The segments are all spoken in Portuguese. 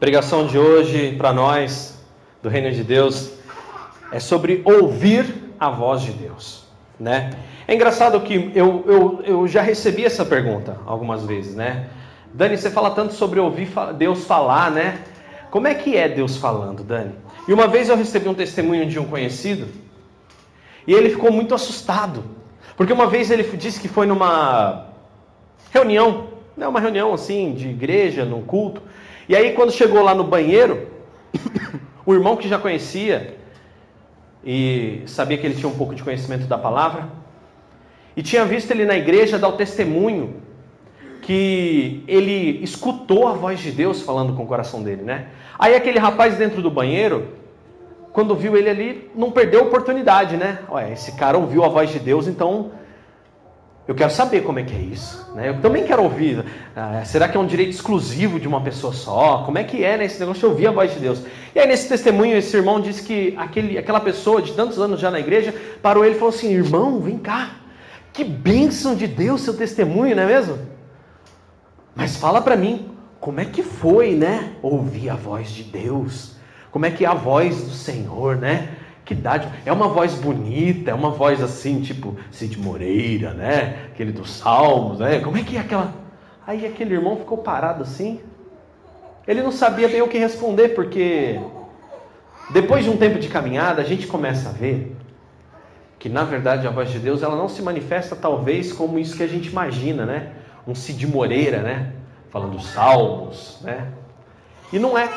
pregação de hoje para nós, do Reino de Deus, é sobre ouvir a voz de Deus. Né? É engraçado que eu, eu, eu já recebi essa pergunta algumas vezes, né? Dani, você fala tanto sobre ouvir Deus falar, né? Como é que é Deus falando, Dani? E uma vez eu recebi um testemunho de um conhecido e ele ficou muito assustado, porque uma vez ele disse que foi numa reunião, né, uma reunião assim de igreja, num culto, e aí, quando chegou lá no banheiro, o irmão que já conhecia e sabia que ele tinha um pouco de conhecimento da palavra, e tinha visto ele na igreja dar o testemunho que ele escutou a voz de Deus falando com o coração dele, né? Aí aquele rapaz dentro do banheiro, quando viu ele ali, não perdeu a oportunidade, né? Ué, esse cara ouviu a voz de Deus, então eu quero saber como é que é isso. Né? Eu também quero ouvir. Ah, será que é um direito exclusivo de uma pessoa só? Como é que é né, esse negócio de ouvir a voz de Deus? E aí, nesse testemunho, esse irmão disse que aquele, aquela pessoa de tantos anos já na igreja parou ele e falou assim: Irmão, vem cá. Que bênção de Deus seu testemunho, não é mesmo? Mas fala para mim, como é que foi, né? Ouvir a voz de Deus. Como é que é a voz do Senhor, né? Que idade? É uma voz bonita, é uma voz assim, tipo Cid Moreira, né? Aquele dos Salmos, né? Como é que é aquela. Aí aquele irmão ficou parado assim. Ele não sabia bem o que responder, porque depois de um tempo de caminhada, a gente começa a ver que na verdade a voz de Deus ela não se manifesta talvez como isso que a gente imagina, né? Um Cid Moreira, né? Falando salmos, né? E não é.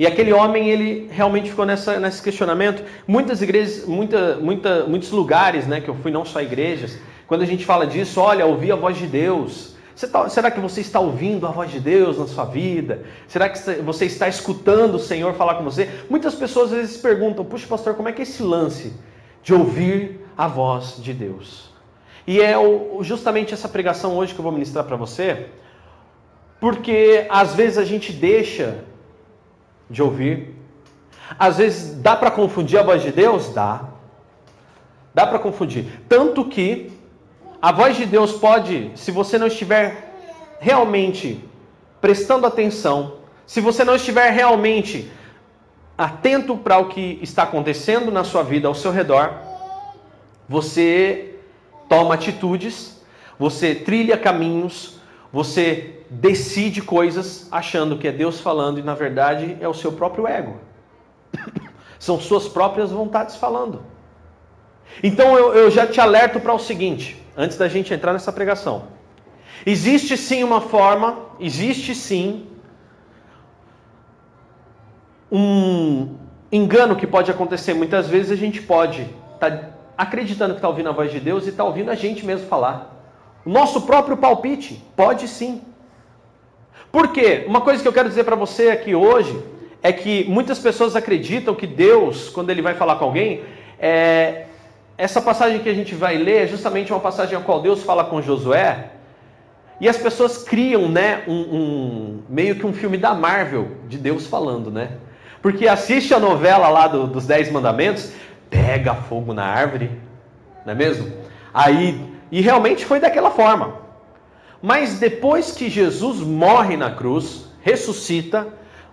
E aquele homem, ele realmente ficou nessa, nesse questionamento. Muitas igrejas, muita, muita, muitos lugares, né, que eu fui, não só igrejas, quando a gente fala disso, olha, ouvir a voz de Deus. Tá, será que você está ouvindo a voz de Deus na sua vida? Será que você está escutando o Senhor falar com você? Muitas pessoas às vezes perguntam, puxa pastor, como é que é esse lance de ouvir a voz de Deus? E é justamente essa pregação hoje que eu vou ministrar para você, porque às vezes a gente deixa de ouvir. Às vezes dá para confundir a voz de Deus? Dá. Dá para confundir. Tanto que a voz de Deus pode, se você não estiver realmente prestando atenção, se você não estiver realmente atento para o que está acontecendo na sua vida, ao seu redor, você toma atitudes, você trilha caminhos, você decide coisas achando que é Deus falando e na verdade é o seu próprio ego. São suas próprias vontades falando. Então eu, eu já te alerto para o seguinte, antes da gente entrar nessa pregação. Existe sim uma forma, existe sim um engano que pode acontecer. Muitas vezes a gente pode estar tá acreditando que está ouvindo a voz de Deus e está ouvindo a gente mesmo falar. O nosso próprio palpite pode sim. Por quê? Uma coisa que eu quero dizer para você aqui hoje é que muitas pessoas acreditam que Deus, quando ele vai falar com alguém, é... essa passagem que a gente vai ler é justamente uma passagem a qual Deus fala com Josué. E as pessoas criam, né, um, um, meio que um filme da Marvel de Deus falando, né? Porque assiste a novela lá do, dos Dez Mandamentos, pega fogo na árvore, não é mesmo? Aí, e realmente foi daquela forma. Mas depois que Jesus morre na cruz, ressuscita,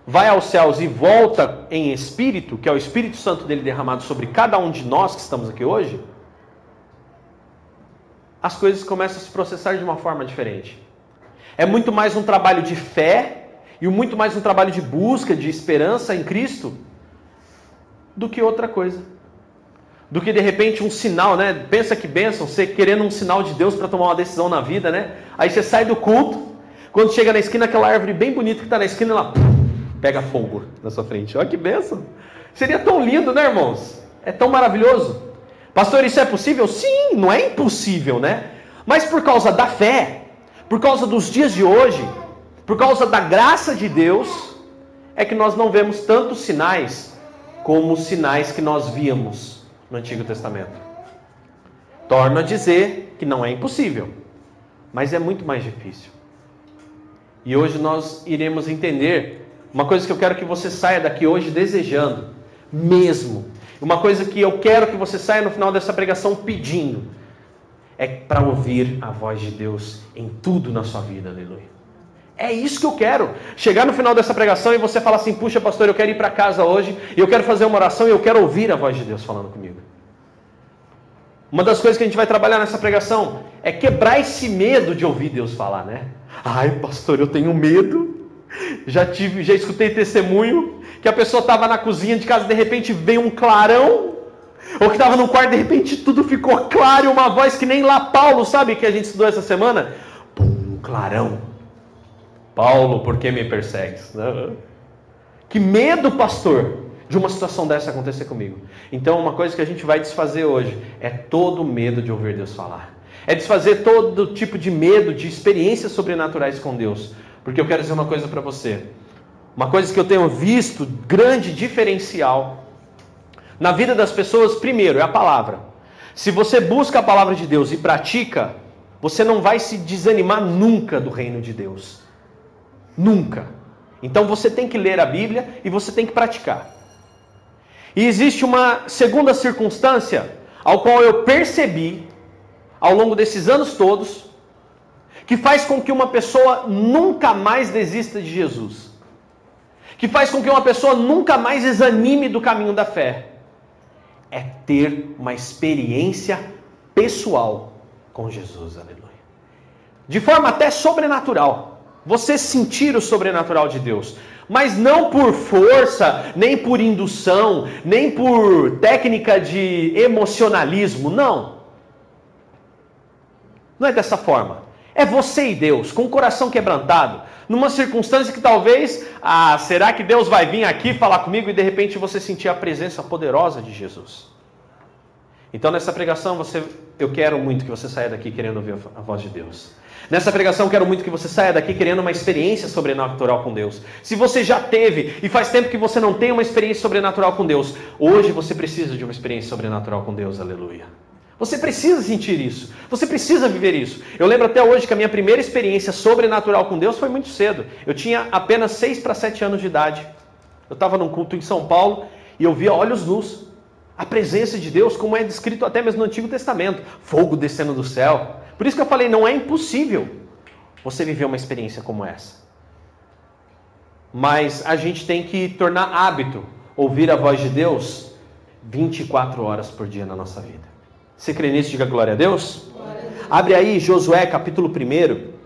vai aos céus e volta em espírito, que é o Espírito Santo dele derramado sobre cada um de nós que estamos aqui hoje, as coisas começam a se processar de uma forma diferente. É muito mais um trabalho de fé e muito mais um trabalho de busca, de esperança em Cristo, do que outra coisa do que de repente um sinal, né? Pensa que bênção, você querendo um sinal de Deus para tomar uma decisão na vida, né? Aí você sai do culto, quando chega na esquina, aquela árvore bem bonita que está na esquina, ela pega fogo na sua frente. Olha que bênção! Seria tão lindo, né, irmãos? É tão maravilhoso. Pastor, isso é possível? Sim, não é impossível, né? Mas por causa da fé, por causa dos dias de hoje, por causa da graça de Deus, é que nós não vemos tantos sinais como os sinais que nós víamos no Antigo Testamento. Torno a dizer que não é impossível, mas é muito mais difícil. E hoje nós iremos entender uma coisa que eu quero que você saia daqui hoje desejando, mesmo. Uma coisa que eu quero que você saia no final dessa pregação pedindo, é para ouvir a voz de Deus em tudo na sua vida, aleluia. É isso que eu quero. Chegar no final dessa pregação e você falar assim: puxa, pastor, eu quero ir para casa hoje, eu quero fazer uma oração e eu quero ouvir a voz de Deus falando comigo. Uma das coisas que a gente vai trabalhar nessa pregação é quebrar esse medo de ouvir Deus falar, né? Ai, pastor, eu tenho medo. Já tive, já escutei testemunho que a pessoa estava na cozinha de casa de repente veio um clarão, ou que estava no quarto de repente tudo ficou claro uma voz que nem lá Paulo, sabe que a gente estudou essa semana? Pum, clarão. Paulo, por que me persegues? Que medo, pastor de uma situação dessa acontecer comigo. Então, uma coisa que a gente vai desfazer hoje é todo o medo de ouvir Deus falar. É desfazer todo tipo de medo de experiências sobrenaturais com Deus. Porque eu quero dizer uma coisa para você. Uma coisa que eu tenho visto, grande diferencial na vida das pessoas, primeiro, é a palavra. Se você busca a palavra de Deus e pratica, você não vai se desanimar nunca do reino de Deus. Nunca. Então você tem que ler a Bíblia e você tem que praticar. E existe uma segunda circunstância ao qual eu percebi ao longo desses anos todos que faz com que uma pessoa nunca mais desista de Jesus. Que faz com que uma pessoa nunca mais examine do caminho da fé. É ter uma experiência pessoal com Jesus, aleluia. De forma até sobrenatural. Você sentir o sobrenatural de Deus mas não por força, nem por indução, nem por técnica de emocionalismo, não. Não é dessa forma. É você e Deus, com o coração quebrantado, numa circunstância que talvez, ah, será que Deus vai vir aqui falar comigo e de repente você sentir a presença poderosa de Jesus? Então nessa pregação você, eu quero muito que você saia daqui querendo ouvir a voz de Deus. Nessa pregação, quero muito que você saia daqui querendo uma experiência sobrenatural com Deus. Se você já teve e faz tempo que você não tem uma experiência sobrenatural com Deus, hoje você precisa de uma experiência sobrenatural com Deus, aleluia. Você precisa sentir isso, você precisa viver isso. Eu lembro até hoje que a minha primeira experiência sobrenatural com Deus foi muito cedo. Eu tinha apenas 6 para 7 anos de idade. Eu estava num culto em São Paulo e eu via olhos nus a presença de Deus, como é descrito até mesmo no Antigo Testamento: fogo descendo do céu, por isso que eu falei, não é impossível você viver uma experiência como essa. Mas a gente tem que tornar hábito ouvir a voz de Deus 24 horas por dia na nossa vida. Você crê nisso? Diga glória a Deus. Glória a Deus. Abre aí Josué capítulo 1.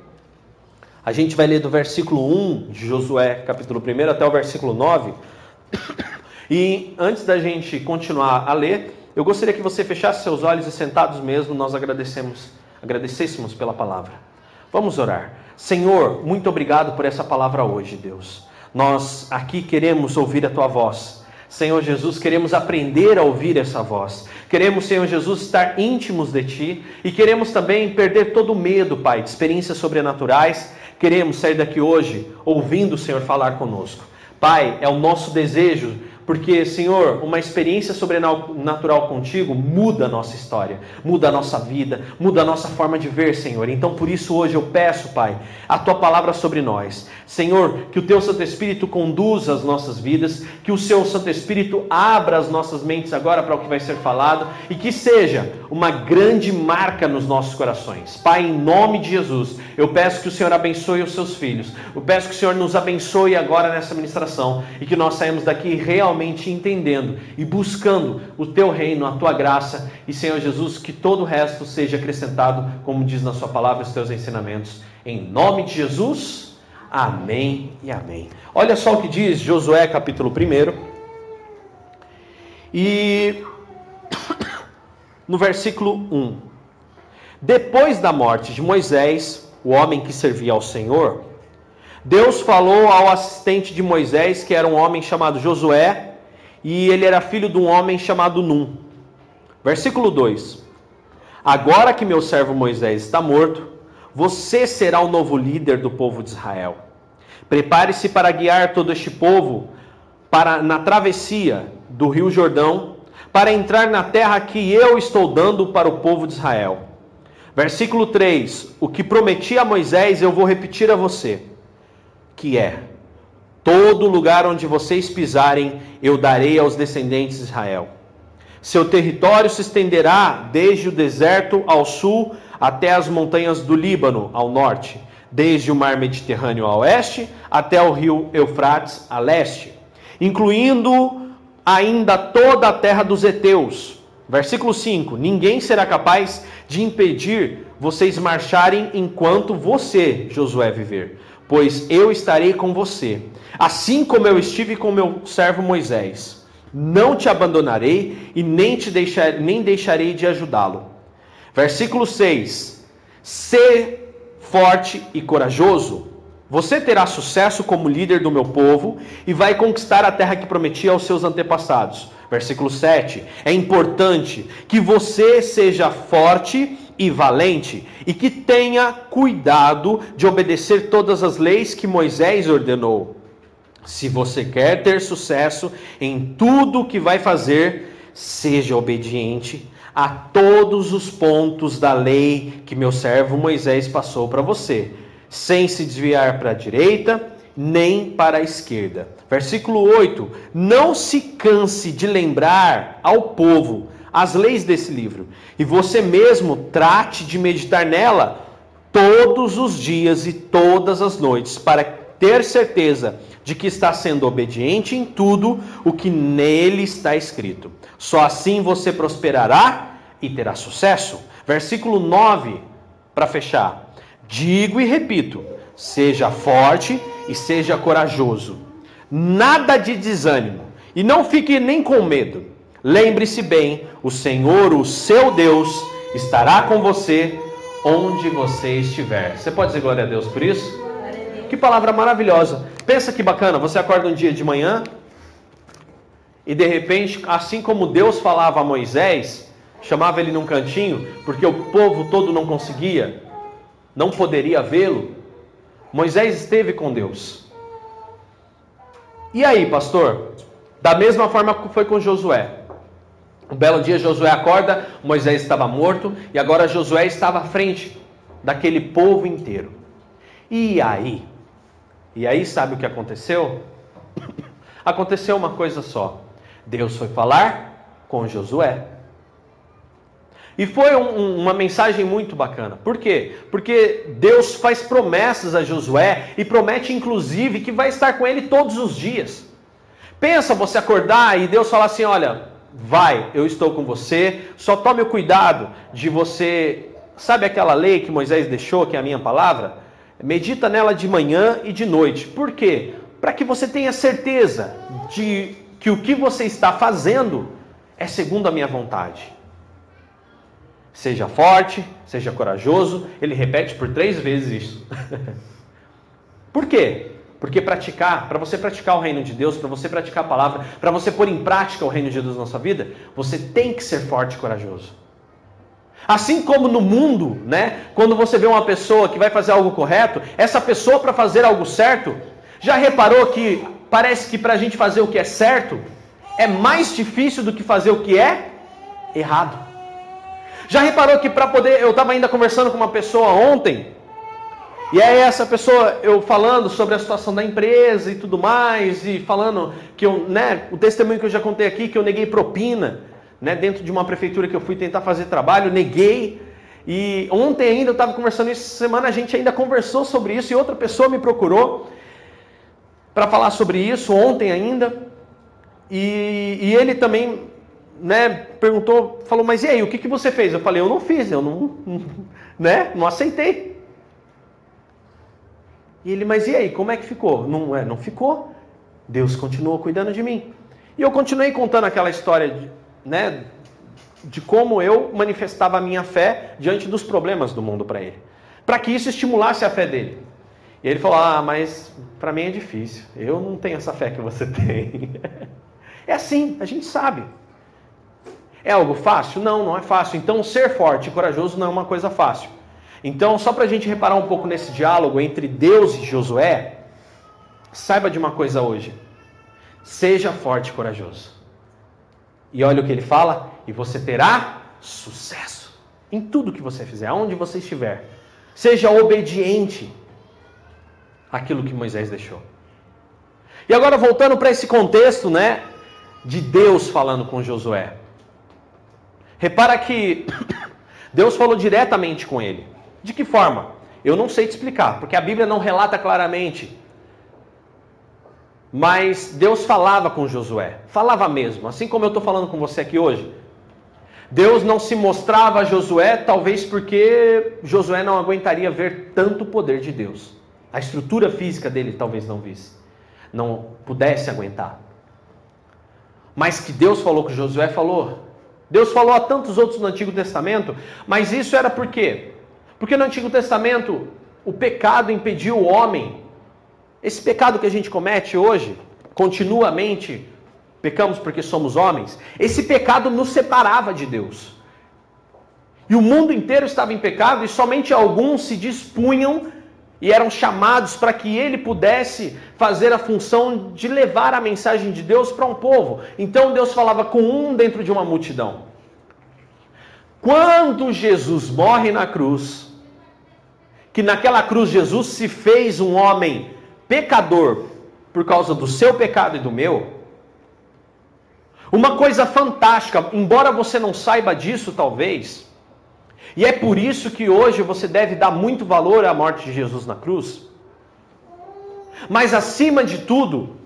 A gente vai ler do versículo 1 de Josué capítulo 1 até o versículo 9. E antes da gente continuar a ler, eu gostaria que você fechasse seus olhos e sentados mesmo, nós agradecemos agradecêssemos pela palavra. Vamos orar. Senhor, muito obrigado por essa palavra hoje, Deus. Nós aqui queremos ouvir a tua voz. Senhor Jesus, queremos aprender a ouvir essa voz. Queremos, Senhor Jesus, estar íntimos de Ti e queremos também perder todo o medo, Pai, de experiências sobrenaturais. Queremos sair daqui hoje ouvindo o Senhor falar conosco. Pai, é o nosso desejo porque, Senhor, uma experiência sobrenatural contigo muda a nossa história, muda a nossa vida, muda a nossa forma de ver, Senhor. Então, por isso, hoje eu peço, Pai, a tua palavra sobre nós. Senhor, que o teu Santo Espírito conduza as nossas vidas, que o seu Santo Espírito abra as nossas mentes agora para o que vai ser falado e que seja uma grande marca nos nossos corações. Pai, em nome de Jesus, eu peço que o Senhor abençoe os seus filhos. Eu peço que o Senhor nos abençoe agora nessa ministração e que nós saímos daqui realmente realmente entendendo e buscando o teu reino, a tua graça e, Senhor Jesus, que todo o resto seja acrescentado, como diz na sua palavra, os teus ensinamentos. Em nome de Jesus, amém e amém. Olha só o que diz Josué capítulo 1. E no versículo 1: Depois da morte de Moisés, o homem que servia ao Senhor, Deus falou ao assistente de Moisés, que era um homem chamado Josué, e ele era filho de um homem chamado Num. Versículo 2: Agora que meu servo Moisés está morto, você será o novo líder do povo de Israel. Prepare-se para guiar todo este povo para na travessia do Rio Jordão, para entrar na terra que eu estou dando para o povo de Israel. Versículo 3: O que prometi a Moisés eu vou repetir a você que é: Todo lugar onde vocês pisarem, eu darei aos descendentes de Israel. Seu território se estenderá desde o deserto ao sul até as montanhas do Líbano ao norte, desde o mar Mediterrâneo a oeste até o rio Eufrates a leste, incluindo ainda toda a terra dos heteus. Versículo 5: Ninguém será capaz de impedir vocês marcharem enquanto você, Josué, viver, pois eu estarei com você, assim como eu estive com meu servo Moisés. Não te abandonarei e nem te deixar, nem deixarei de ajudá-lo. Versículo 6: Ser forte e corajoso. Você terá sucesso como líder do meu povo e vai conquistar a terra que prometi aos seus antepassados. Versículo 7. É importante que você seja forte e valente e que tenha cuidado de obedecer todas as leis que Moisés ordenou. Se você quer ter sucesso em tudo que vai fazer, seja obediente a todos os pontos da lei que meu servo Moisés passou para você, sem se desviar para a direita nem para a esquerda. Versículo 8: Não se canse de lembrar ao povo as leis desse livro, e você mesmo trate de meditar nela todos os dias e todas as noites, para ter certeza de que está sendo obediente em tudo o que nele está escrito. Só assim você prosperará e terá sucesso. Versículo 9, para fechar. Digo e repito: seja forte e seja corajoso. Nada de desânimo e não fique nem com medo. Lembre-se bem: o Senhor, o seu Deus, estará com você onde você estiver. Você pode dizer glória a Deus por isso? Que palavra maravilhosa. Pensa que bacana, você acorda um dia de manhã e de repente, assim como Deus falava a Moisés, chamava ele num cantinho, porque o povo todo não conseguia, não poderia vê-lo. Moisés esteve com Deus. E aí, pastor? Da mesma forma que foi com Josué. Um belo dia Josué acorda, Moisés estava morto e agora Josué estava à frente daquele povo inteiro. E aí? E aí, sabe o que aconteceu? aconteceu uma coisa só. Deus foi falar com Josué. E foi um, uma mensagem muito bacana. Por quê? Porque Deus faz promessas a Josué e promete, inclusive, que vai estar com ele todos os dias. Pensa você acordar e Deus falar assim: olha, vai, eu estou com você, só tome o cuidado de você. Sabe aquela lei que Moisés deixou, que é a minha palavra? Medita nela de manhã e de noite. Por quê? Para que você tenha certeza de que o que você está fazendo é segundo a minha vontade. Seja forte, seja corajoso. Ele repete por três vezes isso. por quê? Porque praticar, para você praticar o reino de Deus, para você praticar a palavra, para você pôr em prática o reino de Deus na sua vida, você tem que ser forte e corajoso. Assim como no mundo, né? Quando você vê uma pessoa que vai fazer algo correto, essa pessoa para fazer algo certo, já reparou que parece que para a gente fazer o que é certo é mais difícil do que fazer o que é errado. Já reparou que para poder, eu estava ainda conversando com uma pessoa ontem, e aí essa pessoa, eu falando sobre a situação da empresa e tudo mais, e falando que eu, né, o testemunho que eu já contei aqui, que eu neguei propina né, dentro de uma prefeitura que eu fui tentar fazer trabalho, neguei. E ontem ainda eu estava conversando isso, semana a gente ainda conversou sobre isso e outra pessoa me procurou para falar sobre isso ontem ainda. E, e, ele também né, perguntou, falou, mas e aí, o que, que você fez? Eu falei, eu não fiz, eu não, né, não aceitei. E ele, mas e aí, como é que ficou? Não, é, não ficou. Deus continuou cuidando de mim. E eu continuei contando aquela história de, né, de como eu manifestava a minha fé diante dos problemas do mundo para ele, para que isso estimulasse a fé dele. E ele falou: Ah, mas para mim é difícil, eu não tenho essa fé que você tem. é assim, a gente sabe. É algo fácil? Não, não é fácil. Então, ser forte e corajoso não é uma coisa fácil. Então, só para a gente reparar um pouco nesse diálogo entre Deus e Josué, saiba de uma coisa hoje: seja forte e corajoso. E olha o que ele fala: e você terá sucesso em tudo que você fizer, aonde você estiver. Seja obediente àquilo que Moisés deixou. E agora voltando para esse contexto, né, de Deus falando com Josué. Repara que Deus falou diretamente com ele. De que forma? Eu não sei te explicar, porque a Bíblia não relata claramente. Mas Deus falava com Josué, falava mesmo, assim como eu estou falando com você aqui hoje. Deus não se mostrava a Josué, talvez porque Josué não aguentaria ver tanto poder de Deus. A estrutura física dele talvez não visse, não pudesse aguentar. Mas que Deus falou com Josué, falou. Deus falou a tantos outros no Antigo Testamento, mas isso era por quê? Porque no Antigo Testamento o pecado impediu o homem. Esse pecado que a gente comete hoje, continuamente, pecamos porque somos homens, esse pecado nos separava de Deus. E o mundo inteiro estava em pecado e somente alguns se dispunham e eram chamados para que ele pudesse fazer a função de levar a mensagem de Deus para um povo. Então Deus falava com um dentro de uma multidão. Quando Jesus morre na cruz, que naquela cruz Jesus se fez um homem pecador por causa do seu pecado e do meu, uma coisa fantástica, embora você não saiba disso, talvez, e é por isso que hoje você deve dar muito valor à morte de Jesus na cruz. Mas acima de tudo,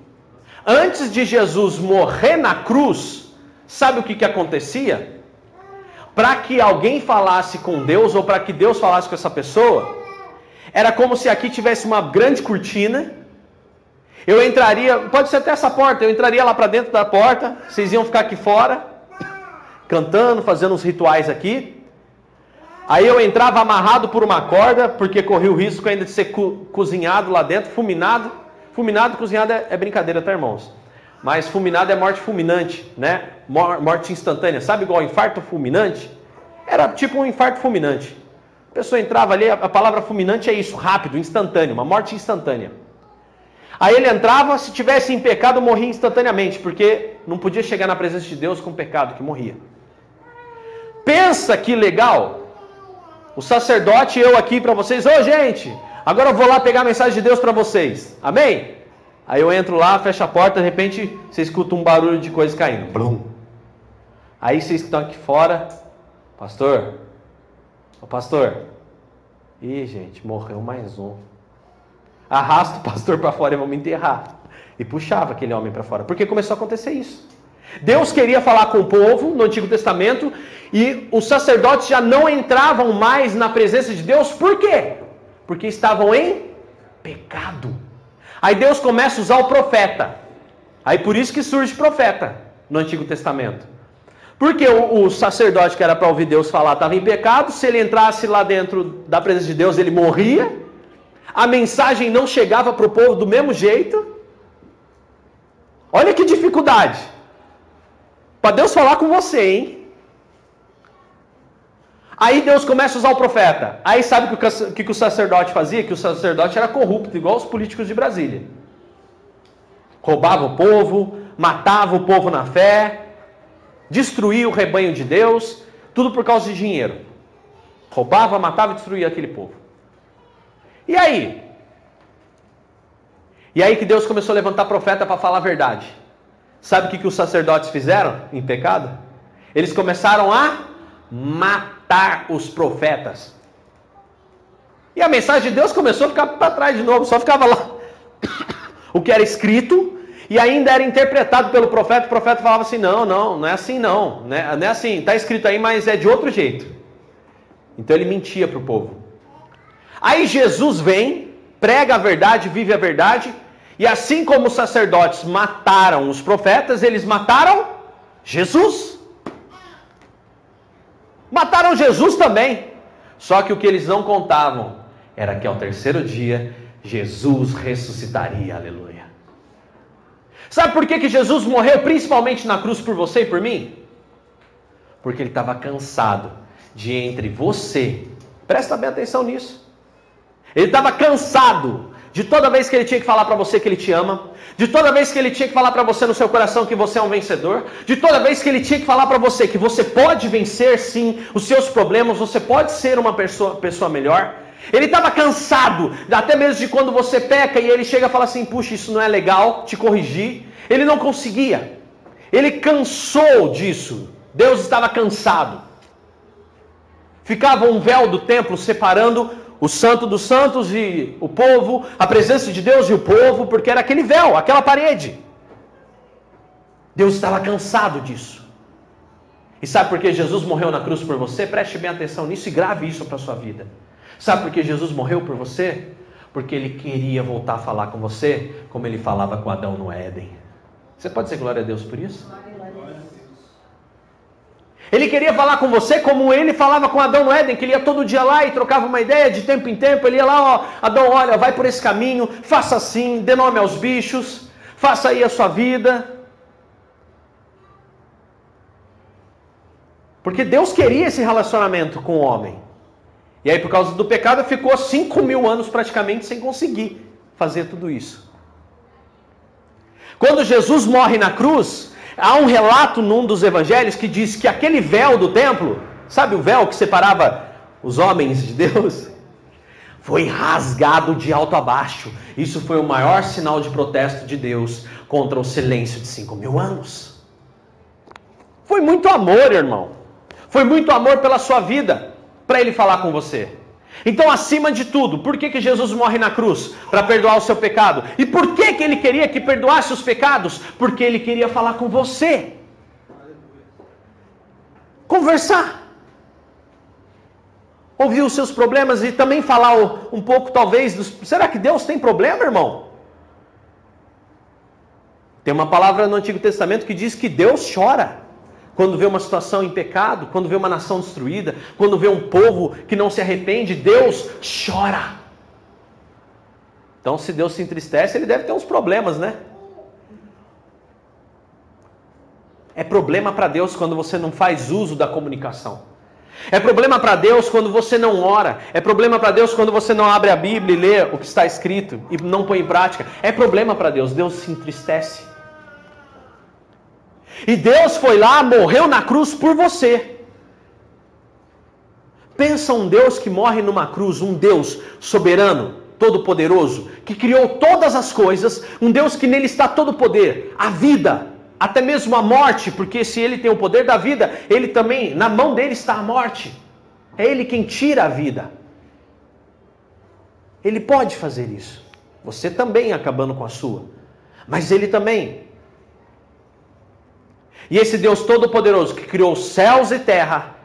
antes de Jesus morrer na cruz, sabe o que, que acontecia? Para que alguém falasse com Deus ou para que Deus falasse com essa pessoa, era como se aqui tivesse uma grande cortina eu entraria, pode ser até essa porta, eu entraria lá para dentro da porta, vocês iam ficar aqui fora, cantando, fazendo uns rituais aqui. Aí eu entrava amarrado por uma corda, porque corria o risco ainda de ser co cozinhado lá dentro, fulminado. Fulminado, cozinhado é, é, brincadeira, tá, irmãos? Mas fulminado é morte fulminante, né? Morte instantânea. Sabe igual infarto fulminante? Era tipo um infarto fulminante. Pessoa entrava ali, a palavra fulminante é isso, rápido, instantâneo, uma morte instantânea. Aí ele entrava, se tivesse em pecado, morria instantaneamente, porque não podia chegar na presença de Deus com pecado, que morria. Pensa que legal! O sacerdote, eu aqui para vocês, ô gente, agora eu vou lá pegar a mensagem de Deus para vocês, amém? Aí eu entro lá, fecho a porta, de repente você escuta um barulho de coisa caindo. Blum. Aí vocês que estão aqui fora, pastor, ô pastor, ih gente, morreu mais um. Arrasta o pastor para fora e vamos enterrar. E puxava aquele homem para fora, porque começou a acontecer isso. Deus queria falar com o povo no Antigo Testamento e os sacerdotes já não entravam mais na presença de Deus, por quê? Porque estavam em pecado. Aí Deus começa a usar o profeta. Aí por isso que surge profeta no Antigo Testamento. Porque o, o sacerdote que era para ouvir Deus falar estava em pecado, se ele entrasse lá dentro da presença de Deus, ele morria a mensagem não chegava para o povo do mesmo jeito. Olha que dificuldade. Para Deus falar com você, hein? Aí Deus começa a usar o profeta. Aí sabe o que, que, que o sacerdote fazia? Que o sacerdote era corrupto, igual os políticos de Brasília. Roubava o povo, matava o povo na fé, destruía o rebanho de Deus, tudo por causa de dinheiro. Roubava, matava e destruía aquele povo. E aí? E aí que Deus começou a levantar profeta para falar a verdade. Sabe o que, que os sacerdotes fizeram em pecado? Eles começaram a matar os profetas. E a mensagem de Deus começou a ficar para trás de novo, só ficava lá o que era escrito e ainda era interpretado pelo profeta. O profeta falava assim: não, não, não é assim não, né? não é assim, está escrito aí, mas é de outro jeito. Então ele mentia para o povo. Aí Jesus vem, prega a verdade, vive a verdade, e assim como os sacerdotes mataram os profetas, eles mataram Jesus. Mataram Jesus também. Só que o que eles não contavam era que ao terceiro dia Jesus ressuscitaria. Aleluia. Sabe por que, que Jesus morreu principalmente na cruz por você e por mim? Porque ele estava cansado de entre você, presta bem atenção nisso ele estava cansado de toda vez que ele tinha que falar para você que ele te ama, de toda vez que ele tinha que falar para você no seu coração que você é um vencedor, de toda vez que ele tinha que falar para você que você pode vencer sim os seus problemas, você pode ser uma pessoa, pessoa melhor. Ele estava cansado, até mesmo de quando você peca e ele chega e fala assim: puxa, isso não é legal, te corrigir. Ele não conseguia, ele cansou disso. Deus estava cansado. Ficava um véu do templo separando o santo dos santos e o povo, a presença de Deus e o povo, porque era aquele véu, aquela parede. Deus estava cansado disso. E sabe por que Jesus morreu na cruz por você? Preste bem atenção nisso e grave isso para a sua vida. Sabe por que Jesus morreu por você? Porque ele queria voltar a falar com você como ele falava com Adão no Éden. Você pode dizer glória a Deus por isso? Ele queria falar com você como ele falava com Adão no Éden, que ele ia todo dia lá e trocava uma ideia de tempo em tempo. Ele ia lá, ó, Adão, olha, vai por esse caminho, faça assim, dê nome aos bichos, faça aí a sua vida. Porque Deus queria esse relacionamento com o homem. E aí, por causa do pecado, ficou cinco mil anos praticamente sem conseguir fazer tudo isso. Quando Jesus morre na cruz, Há um relato num dos evangelhos que diz que aquele véu do templo, sabe o véu que separava os homens de Deus? Foi rasgado de alto a baixo. Isso foi o maior sinal de protesto de Deus contra o silêncio de cinco mil anos. Foi muito amor, irmão. Foi muito amor pela sua vida para ele falar com você. Então, acima de tudo, por que, que Jesus morre na cruz? Para perdoar o seu pecado. E por que, que ele queria que perdoasse os pecados? Porque ele queria falar com você. Conversar. Ouvir os seus problemas e também falar um pouco, talvez, dos. Será que Deus tem problema, irmão? Tem uma palavra no Antigo Testamento que diz que Deus chora quando vê uma situação em pecado, quando vê uma nação destruída, quando vê um povo que não se arrepende, Deus chora. Então, se Deus se entristece, ele deve ter uns problemas, né? É problema para Deus quando você não faz uso da comunicação. É problema para Deus quando você não ora. É problema para Deus quando você não abre a Bíblia e lê o que está escrito e não põe em prática. É problema para Deus. Deus se entristece. E Deus foi lá, morreu na cruz por você. Pensa um Deus que morre numa cruz, um Deus soberano, todo-poderoso, que criou todas as coisas, um Deus que nele está todo o poder, a vida, até mesmo a morte, porque se ele tem o poder da vida, ele também, na mão dele está a morte. É ele quem tira a vida. Ele pode fazer isso. Você também acabando com a sua. Mas ele também e esse Deus Todo-Poderoso que criou céus e terra,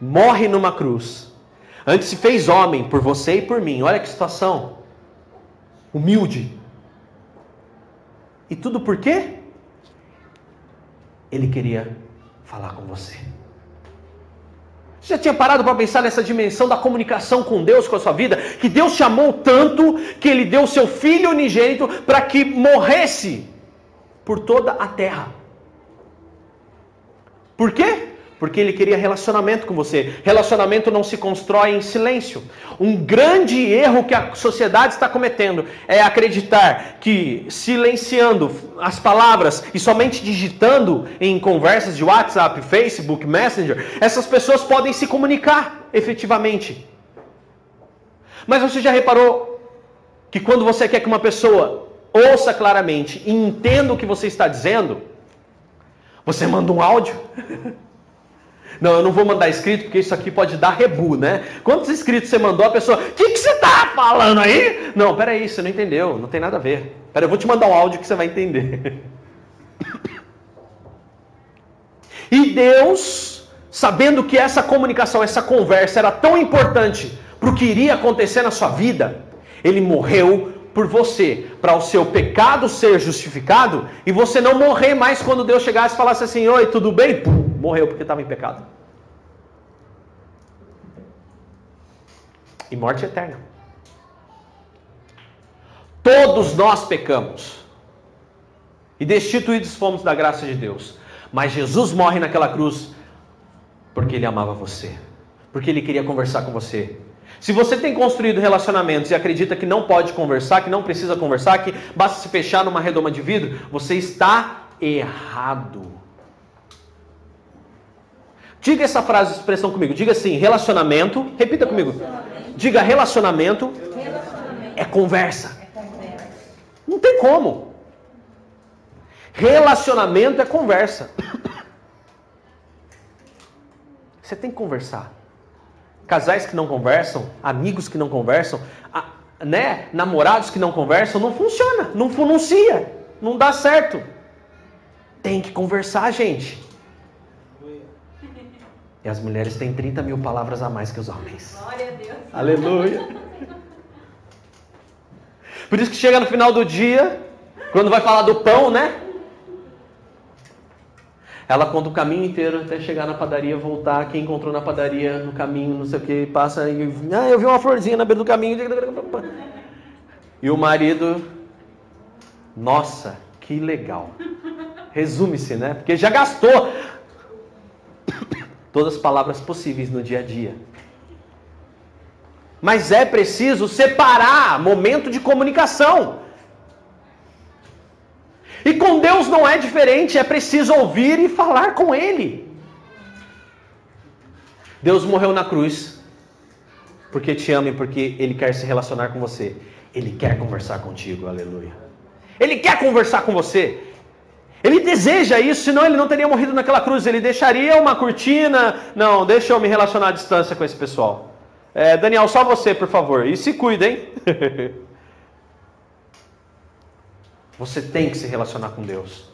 morre numa cruz. Antes se fez homem por você e por mim. Olha que situação. Humilde. E tudo por quê? Ele queria falar com você. Você já tinha parado para pensar nessa dimensão da comunicação com Deus, com a sua vida? Que Deus te amou tanto que Ele deu seu Filho unigênito para que morresse por toda a terra. Por quê? Porque ele queria relacionamento com você. Relacionamento não se constrói em silêncio. Um grande erro que a sociedade está cometendo é acreditar que silenciando as palavras e somente digitando em conversas de WhatsApp, Facebook, Messenger, essas pessoas podem se comunicar efetivamente. Mas você já reparou que quando você quer que uma pessoa ouça claramente e entenda o que você está dizendo, você manda um áudio? Não, eu não vou mandar escrito porque isso aqui pode dar rebu, né? Quantos escritos você mandou? A pessoa, o que, que você está falando aí? Não, peraí, você não entendeu, não tem nada a ver. Peraí, eu vou te mandar um áudio que você vai entender. E Deus, sabendo que essa comunicação, essa conversa era tão importante para o que iria acontecer na sua vida, Ele morreu por você, para o seu pecado ser justificado e você não morrer mais quando Deus chegasse e falasse assim: Oi, tudo bem? Pum, morreu porque estava em pecado. E morte eterna. Todos nós pecamos. E destituídos fomos da graça de Deus. Mas Jesus morre naquela cruz porque ele amava você. Porque ele queria conversar com você. Se você tem construído relacionamentos e acredita que não pode conversar, que não precisa conversar, que basta se fechar numa redoma de vidro, você está errado. Diga essa frase, expressão comigo. Diga assim: relacionamento. Repita comigo. Diga relacionamento, relacionamento. É, conversa. é conversa. Não tem como. Relacionamento é conversa. Você tem que conversar. Casais que não conversam, amigos que não conversam, né, namorados que não conversam, não funciona, não funcia, não dá certo. Tem que conversar, gente. E as mulheres têm 30 mil palavras a mais que os homens. Glória a Deus. Aleluia. Por isso que chega no final do dia, quando vai falar do pão, né? Ela conta o caminho inteiro até chegar na padaria, voltar. Quem encontrou na padaria, no caminho, não sei o que, passa e. Ah, eu vi uma florzinha na beira do caminho. E o marido. Nossa, que legal. Resume-se, né? Porque já gastou todas as palavras possíveis no dia a dia. Mas é preciso separar momento de comunicação. E com Deus não é diferente, é preciso ouvir e falar com Ele. Deus morreu na cruz porque te ama e porque Ele quer se relacionar com você. Ele quer conversar contigo, aleluia. Ele quer conversar com você. Ele deseja isso, senão ele não teria morrido naquela cruz. Ele deixaria uma cortina. Não, deixa eu me relacionar à distância com esse pessoal. É, Daniel, só você, por favor. E se cuida, hein? Você tem que se relacionar com Deus.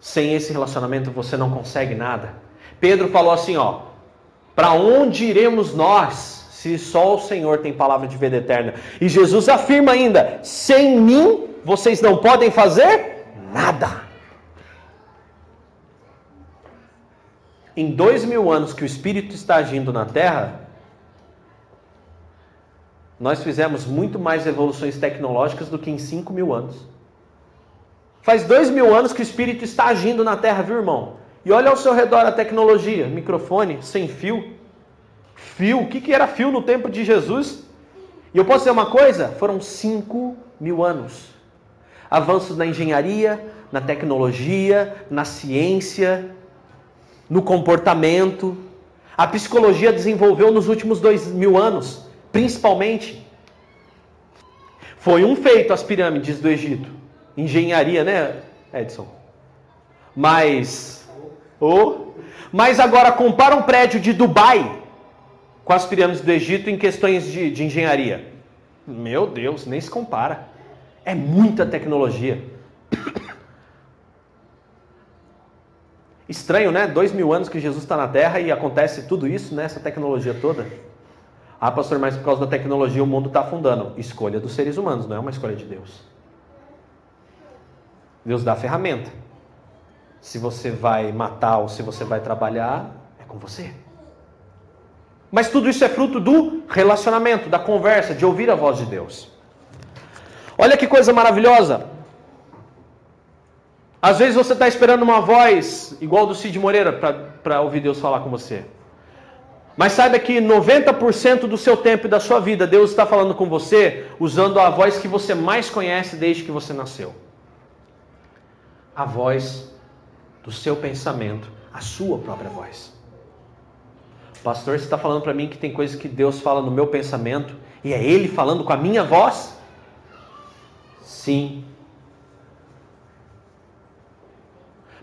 Sem esse relacionamento você não consegue nada. Pedro falou assim, ó: Para onde iremos nós, se só o Senhor tem palavra de vida eterna? E Jesus afirma ainda: Sem mim vocês não podem fazer nada. Em dois mil anos que o Espírito está agindo na Terra, nós fizemos muito mais evoluções tecnológicas do que em cinco mil anos. Faz dois mil anos que o Espírito está agindo na terra, viu, irmão? E olha ao seu redor a tecnologia: microfone, sem fio. Fio, o que, que era fio no tempo de Jesus? E eu posso dizer uma coisa? Foram cinco mil anos. Avanços na engenharia, na tecnologia, na ciência, no comportamento. A psicologia desenvolveu nos últimos dois mil anos, principalmente. Foi um feito as pirâmides do Egito engenharia, né, Edson? Mas, oh, mas agora compara um prédio de Dubai com as pirâmides do Egito em questões de, de engenharia. Meu Deus, nem se compara. É muita tecnologia. Estranho, né? Dois mil anos que Jesus está na Terra e acontece tudo isso, né? Essa tecnologia toda. Ah, pastor, mas por causa da tecnologia o mundo está afundando. Escolha dos seres humanos, não é uma escolha de Deus. Deus dá a ferramenta. Se você vai matar ou se você vai trabalhar, é com você. Mas tudo isso é fruto do relacionamento, da conversa, de ouvir a voz de Deus. Olha que coisa maravilhosa. Às vezes você está esperando uma voz igual do Cid Moreira para ouvir Deus falar com você. Mas saiba que 90% do seu tempo e da sua vida Deus está falando com você usando a voz que você mais conhece desde que você nasceu a voz do seu pensamento, a sua própria voz. Pastor, você está falando para mim que tem coisas que Deus fala no meu pensamento e é Ele falando com a minha voz? Sim.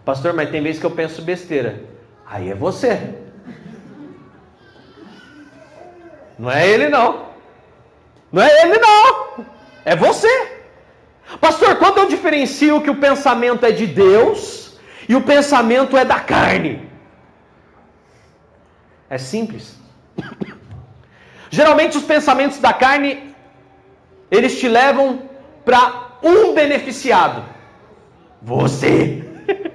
Pastor, mas tem vezes que eu penso besteira. Aí é você. Não é ele não. Não é ele não. É você. Pastor, quando eu diferencio que o pensamento é de Deus e o pensamento é da carne? É simples. Geralmente os pensamentos da carne eles te levam para um beneficiado. Você.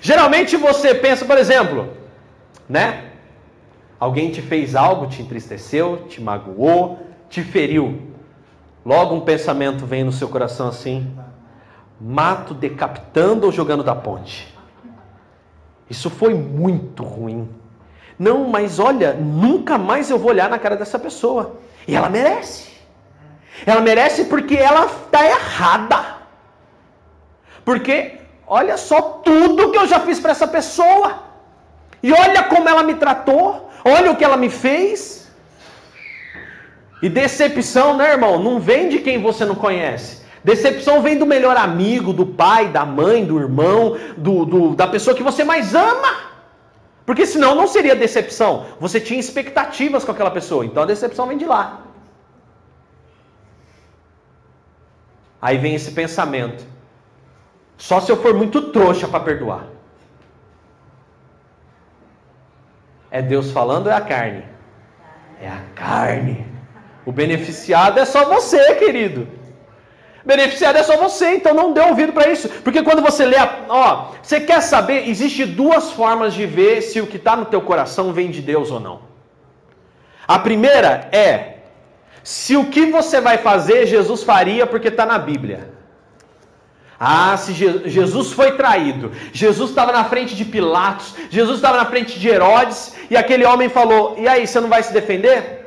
Geralmente você pensa, por exemplo, né? Alguém te fez algo, te entristeceu, te magoou, te feriu. Logo um pensamento vem no seu coração assim: mato decapitando ou jogando da ponte. Isso foi muito ruim. Não, mas olha, nunca mais eu vou olhar na cara dessa pessoa. E ela merece. Ela merece porque ela está errada. Porque olha só tudo que eu já fiz para essa pessoa. E olha como ela me tratou. Olha o que ela me fez. E decepção, né, irmão? Não vem de quem você não conhece. Decepção vem do melhor amigo, do pai, da mãe, do irmão, do, do, da pessoa que você mais ama. Porque senão não seria decepção. Você tinha expectativas com aquela pessoa, então a decepção vem de lá. Aí vem esse pensamento. Só se eu for muito trouxa para perdoar. É Deus falando ou é a carne? É a carne. O beneficiado é só você, querido. Beneficiado é só você, então não dê ouvido para isso. Porque quando você lê, a, ó, você quer saber, existe duas formas de ver se o que está no teu coração vem de Deus ou não. A primeira é se o que você vai fazer Jesus faria porque está na Bíblia. Ah, se Jesus foi traído, Jesus estava na frente de Pilatos, Jesus estava na frente de Herodes, e aquele homem falou: E aí, você não vai se defender?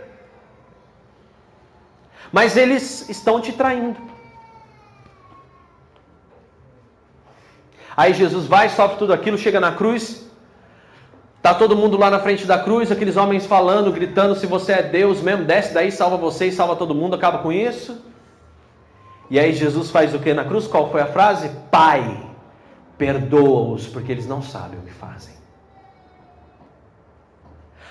Mas eles estão te traindo. Aí Jesus vai, sofre tudo aquilo, chega na cruz, tá todo mundo lá na frente da cruz, aqueles homens falando, gritando: Se você é Deus mesmo, desce daí, salva você e salva todo mundo, acaba com isso. E aí Jesus faz o que na cruz? Qual foi a frase? Pai, perdoa-os, porque eles não sabem o que fazem.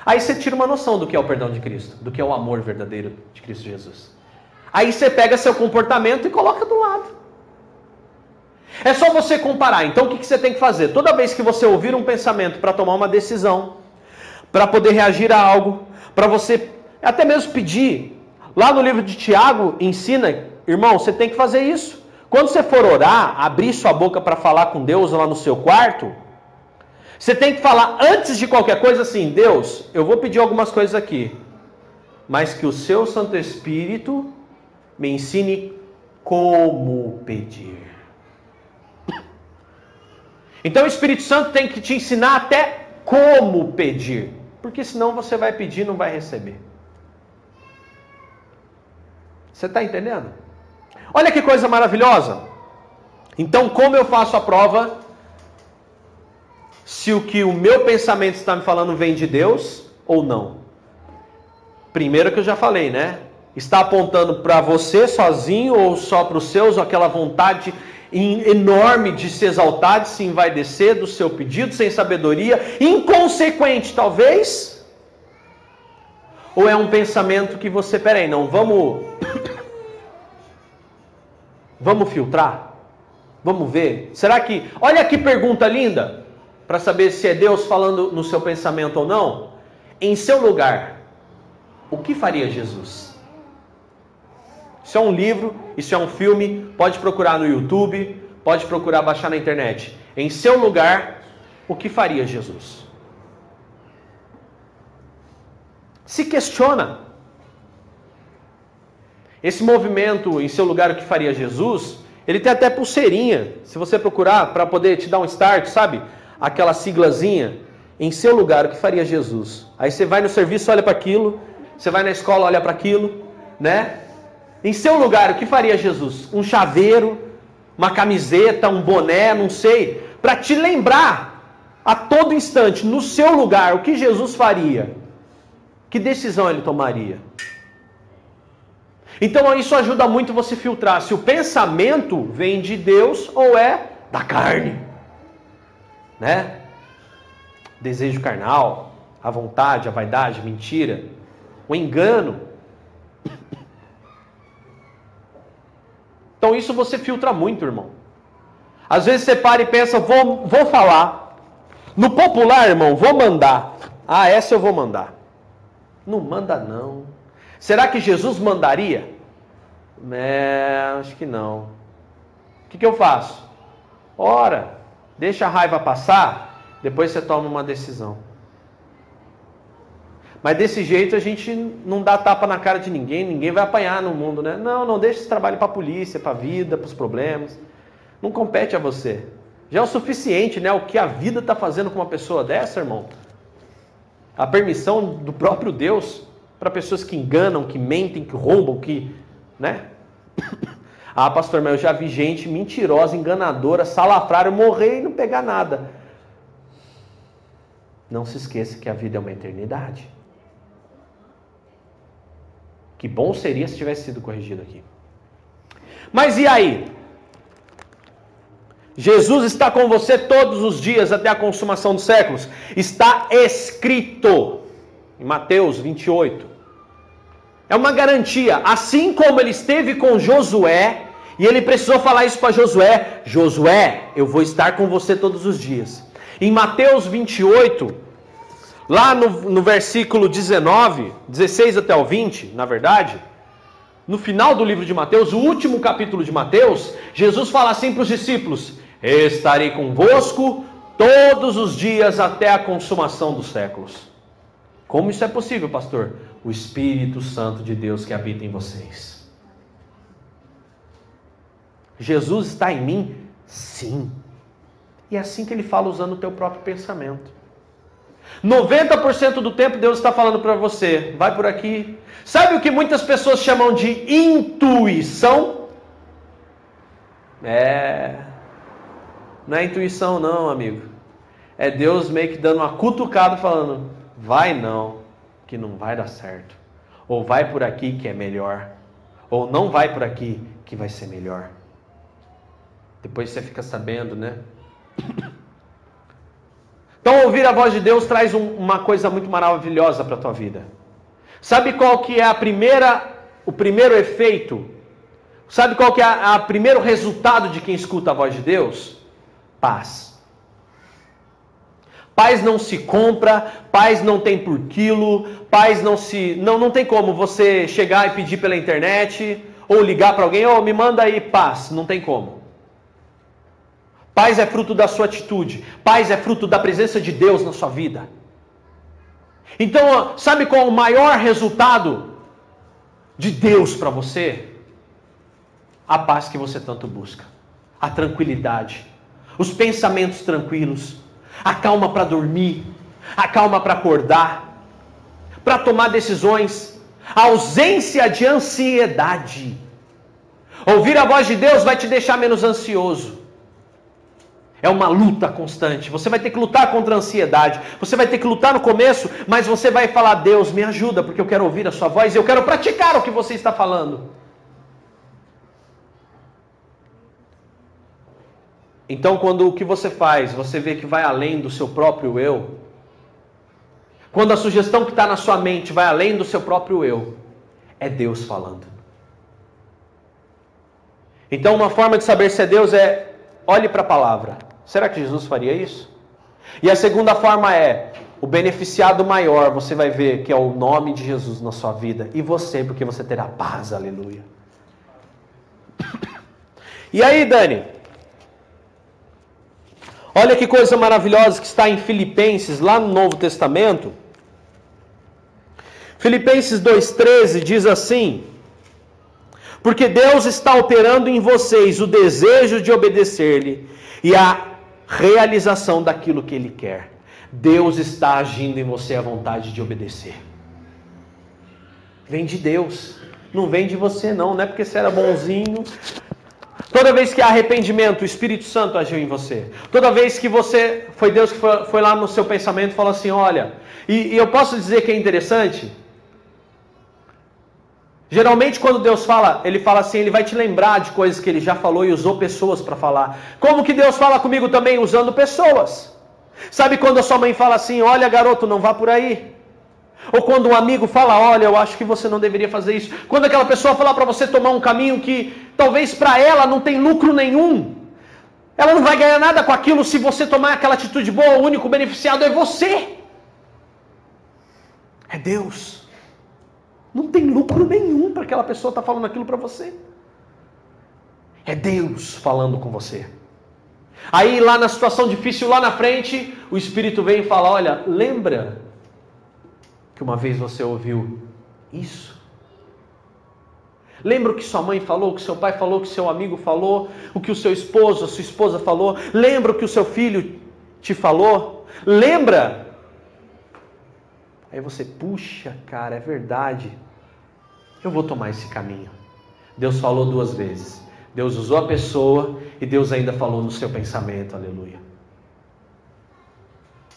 Aí você tira uma noção do que é o perdão de Cristo, do que é o amor verdadeiro de Cristo Jesus. Aí você pega seu comportamento e coloca do lado. É só você comparar. Então o que você tem que fazer? Toda vez que você ouvir um pensamento para tomar uma decisão, para poder reagir a algo, para você até mesmo pedir, lá no livro de Tiago ensina Irmão, você tem que fazer isso. Quando você for orar, abrir sua boca para falar com Deus lá no seu quarto, você tem que falar antes de qualquer coisa assim: Deus, eu vou pedir algumas coisas aqui, mas que o seu Santo Espírito me ensine como pedir. Então o Espírito Santo tem que te ensinar até como pedir, porque senão você vai pedir e não vai receber. Você está entendendo? Olha que coisa maravilhosa. Então, como eu faço a prova se o que o meu pensamento está me falando vem de Deus ou não? Primeiro que eu já falei, né? Está apontando para você sozinho ou só para os seus, ou aquela vontade enorme de se exaltar, de se envaidecer do seu pedido, sem sabedoria, inconsequente talvez? Ou é um pensamento que você, peraí, não, vamos Vamos filtrar? Vamos ver? Será que. Olha que pergunta linda! Para saber se é Deus falando no seu pensamento ou não. Em seu lugar, o que faria Jesus? Isso é um livro, isso é um filme, pode procurar no YouTube, pode procurar baixar na internet. Em seu lugar, o que faria Jesus? Se questiona. Esse movimento, em seu lugar, o que faria Jesus, ele tem até pulseirinha. Se você procurar para poder te dar um start, sabe? Aquela siglazinha. Em seu lugar, o que faria Jesus? Aí você vai no serviço, olha para aquilo. Você vai na escola, olha para aquilo, né? Em seu lugar, o que faria Jesus? Um chaveiro, uma camiseta, um boné, não sei, para te lembrar a todo instante, no seu lugar, o que Jesus faria? Que decisão ele tomaria? Então isso ajuda muito você filtrar se o pensamento vem de Deus ou é da carne. Né? Desejo carnal, a vontade, a vaidade, mentira, o engano. Então isso você filtra muito, irmão. Às vezes você para e pensa, vou, vou falar. No popular, irmão, vou mandar. Ah, essa eu vou mandar. Não manda não. Será que Jesus mandaria? É, acho que não. O que, que eu faço? Ora, deixa a raiva passar, depois você toma uma decisão. Mas desse jeito a gente não dá tapa na cara de ninguém, ninguém vai apanhar no mundo, né? Não, não deixa esse trabalho para a polícia, para a vida, para os problemas. Não compete a você. Já é o suficiente, né? O que a vida está fazendo com uma pessoa dessa, irmão. A permissão do próprio Deus para pessoas que enganam, que mentem, que roubam, que, né? Ah, pastor, mas eu já vi gente mentirosa, enganadora, salafrária morrer e não pegar nada. Não se esqueça que a vida é uma eternidade. Que bom seria se tivesse sido corrigido aqui. Mas e aí? Jesus está com você todos os dias até a consumação dos séculos. Está escrito em Mateus 28. É uma garantia. Assim como ele esteve com Josué, e ele precisou falar isso para Josué: Josué, eu vou estar com você todos os dias. Em Mateus 28, lá no, no versículo 19, 16 até o 20, na verdade, no final do livro de Mateus, o último capítulo de Mateus, Jesus fala assim para os discípulos: Estarei convosco todos os dias até a consumação dos séculos. Como isso é possível, pastor? O Espírito Santo de Deus que habita em vocês. Jesus está em mim? Sim. E é assim que ele fala usando o teu próprio pensamento. 90% do tempo Deus está falando para você, vai por aqui. Sabe o que muitas pessoas chamam de intuição? É. Não é intuição, não, amigo. É Deus meio que dando uma cutucada falando: vai não, que não vai dar certo. Ou vai por aqui que é melhor. Ou não vai por aqui que vai ser melhor. Depois você fica sabendo, né? Então ouvir a voz de Deus traz um, uma coisa muito maravilhosa para a tua vida. Sabe qual que é a primeira, o primeiro efeito? Sabe qual que é o primeiro resultado de quem escuta a voz de Deus? Paz. Paz não se compra, paz não tem por quilo, paz não se. Não, não tem como você chegar e pedir pela internet, ou ligar para alguém, ou oh, me manda aí paz. Não tem como. Paz é fruto da sua atitude, paz é fruto da presença de Deus na sua vida. Então, sabe qual é o maior resultado de Deus para você? A paz que você tanto busca, a tranquilidade, os pensamentos tranquilos a calma para dormir, a calma para acordar, para tomar decisões, a ausência de ansiedade. Ouvir a voz de Deus vai te deixar menos ansioso. É uma luta constante. Você vai ter que lutar contra a ansiedade. Você vai ter que lutar no começo, mas você vai falar: Deus, me ajuda, porque eu quero ouvir a Sua voz e eu quero praticar o que você está falando. Então, quando o que você faz, você vê que vai além do seu próprio eu, quando a sugestão que está na sua mente vai além do seu próprio eu, é Deus falando. Então, uma forma de saber se é Deus é olhe para a palavra. Será que Jesus faria isso? E a segunda forma é o beneficiado maior, você vai ver que é o nome de Jesus na sua vida e você, porque você terá paz, aleluia. E aí, Dani? Olha que coisa maravilhosa que está em Filipenses, lá no Novo Testamento. Filipenses 2,13 diz assim: Porque Deus está operando em vocês o desejo de obedecer-lhe e a realização daquilo que Ele quer. Deus está agindo em você a vontade de obedecer. Vem de Deus, não vem de você, não. Não é porque você era bonzinho, Toda vez que há arrependimento, o Espírito Santo agiu em você. Toda vez que você, foi Deus que foi, foi lá no seu pensamento e falou assim: olha, e, e eu posso dizer que é interessante. Geralmente, quando Deus fala, Ele fala assim, Ele vai te lembrar de coisas que Ele já falou e usou pessoas para falar. Como que Deus fala comigo também? Usando pessoas. Sabe quando a sua mãe fala assim: olha, garoto, não vá por aí. Ou quando um amigo fala, olha, eu acho que você não deveria fazer isso. Quando aquela pessoa falar para você tomar um caminho que talvez para ela não tem lucro nenhum. Ela não vai ganhar nada com aquilo se você tomar aquela atitude boa, o único beneficiado é você. É Deus. Não tem lucro nenhum para aquela pessoa estar tá falando aquilo para você. É Deus falando com você. Aí lá na situação difícil, lá na frente, o Espírito vem e fala: Olha, lembra que uma vez você ouviu isso? Lembra o que sua mãe falou, o que seu pai falou, o que seu amigo falou, o que o seu esposo, a sua esposa falou? Lembra o que o seu filho te falou? Lembra? Aí você, puxa, cara, é verdade. Eu vou tomar esse caminho. Deus falou duas vezes. Deus usou a pessoa e Deus ainda falou no seu pensamento. Aleluia.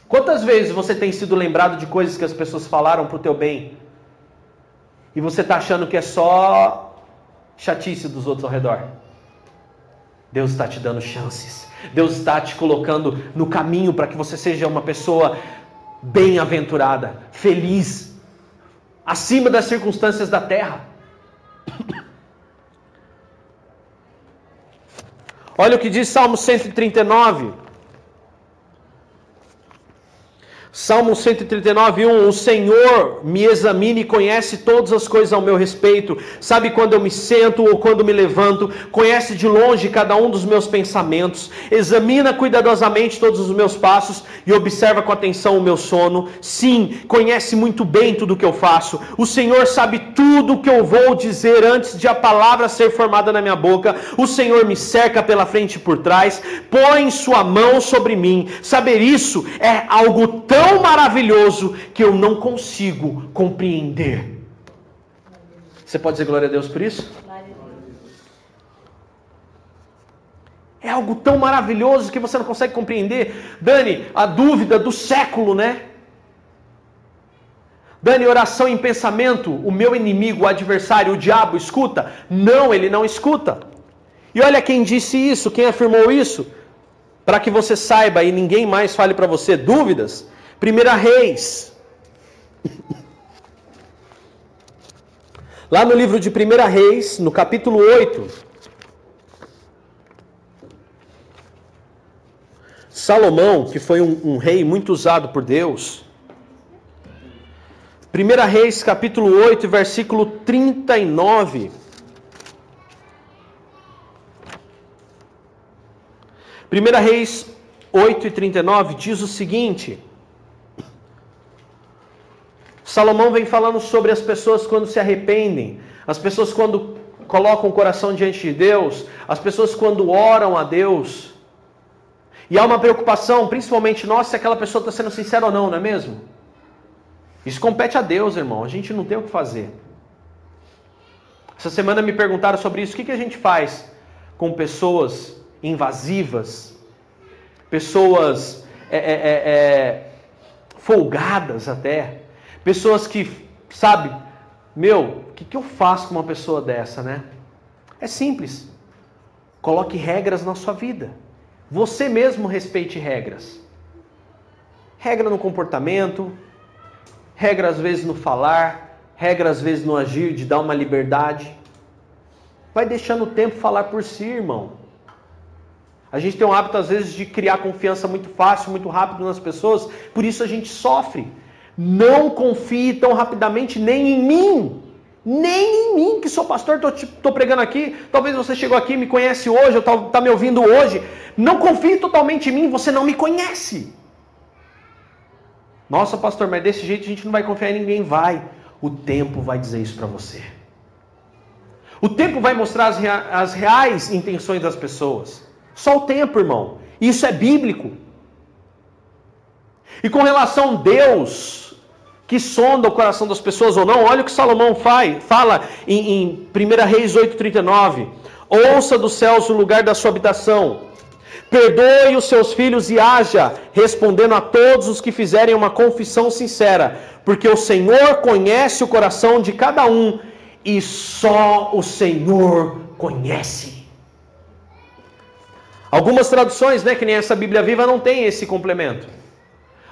Quantas vezes você tem sido lembrado de coisas que as pessoas falaram para o teu bem? E você está achando que é só chatice dos outros ao redor? Deus está te dando chances. Deus está te colocando no caminho para que você seja uma pessoa bem-aventurada, feliz, acima das circunstâncias da terra. Olha o que diz Salmo 139. Salmo 139, 1: O Senhor me examina e conhece todas as coisas ao meu respeito, sabe quando eu me sento ou quando me levanto, conhece de longe cada um dos meus pensamentos, examina cuidadosamente todos os meus passos e observa com atenção o meu sono. Sim, conhece muito bem tudo o que eu faço. O Senhor sabe tudo o que eu vou dizer antes de a palavra ser formada na minha boca. O Senhor me cerca pela frente e por trás, põe sua mão sobre mim. Saber isso é algo tão tão maravilhoso que eu não consigo compreender. Você pode dizer glória a Deus por isso? É algo tão maravilhoso que você não consegue compreender. Dani, a dúvida do século, né? Dani, oração em pensamento, o meu inimigo, o adversário, o diabo, escuta? Não, ele não escuta. E olha quem disse isso, quem afirmou isso, para que você saiba e ninguém mais fale para você dúvidas. Primeira Reis. Lá no livro de Primeira Reis, no capítulo 8, Salomão, que foi um, um rei muito usado por Deus, Primeira Reis, capítulo 8, versículo 39. Primeira Reis 8 e 39 diz o seguinte: Salomão vem falando sobre as pessoas quando se arrependem, as pessoas quando colocam o coração diante de Deus, as pessoas quando oram a Deus. E há uma preocupação, principalmente nossa, se aquela pessoa está sendo sincera ou não, não é mesmo? Isso compete a Deus, irmão. A gente não tem o que fazer. Essa semana me perguntaram sobre isso. O que, que a gente faz com pessoas invasivas, pessoas é, é, é, é folgadas até, Pessoas que, sabe, meu, o que, que eu faço com uma pessoa dessa, né? É simples. Coloque regras na sua vida. Você mesmo respeite regras. Regra no comportamento, regra às vezes no falar, regra às vezes no agir, de dar uma liberdade. Vai deixando o tempo falar por si, irmão. A gente tem um hábito às vezes de criar confiança muito fácil, muito rápido nas pessoas, por isso a gente sofre. Não confie tão rapidamente nem em mim. Nem em mim, que sou pastor, estou pregando aqui. Talvez você chegou aqui, me conhece hoje, ou está me ouvindo hoje. Não confie totalmente em mim, você não me conhece. Nossa, pastor, mas desse jeito a gente não vai confiar em ninguém. Vai. O tempo vai dizer isso para você. O tempo vai mostrar as, rea as reais intenções das pessoas. Só o tempo, irmão. Isso é bíblico. E com relação a Deus, que sonda o coração das pessoas ou não. Olha o que Salomão faz, fala em, em 1 Reis 8,39. Ouça dos céus o lugar da sua habitação. Perdoe os seus filhos e haja, respondendo a todos os que fizerem uma confissão sincera, porque o Senhor conhece o coração de cada um e só o Senhor conhece. Algumas traduções, né, que nem essa Bíblia Viva, não tem esse complemento.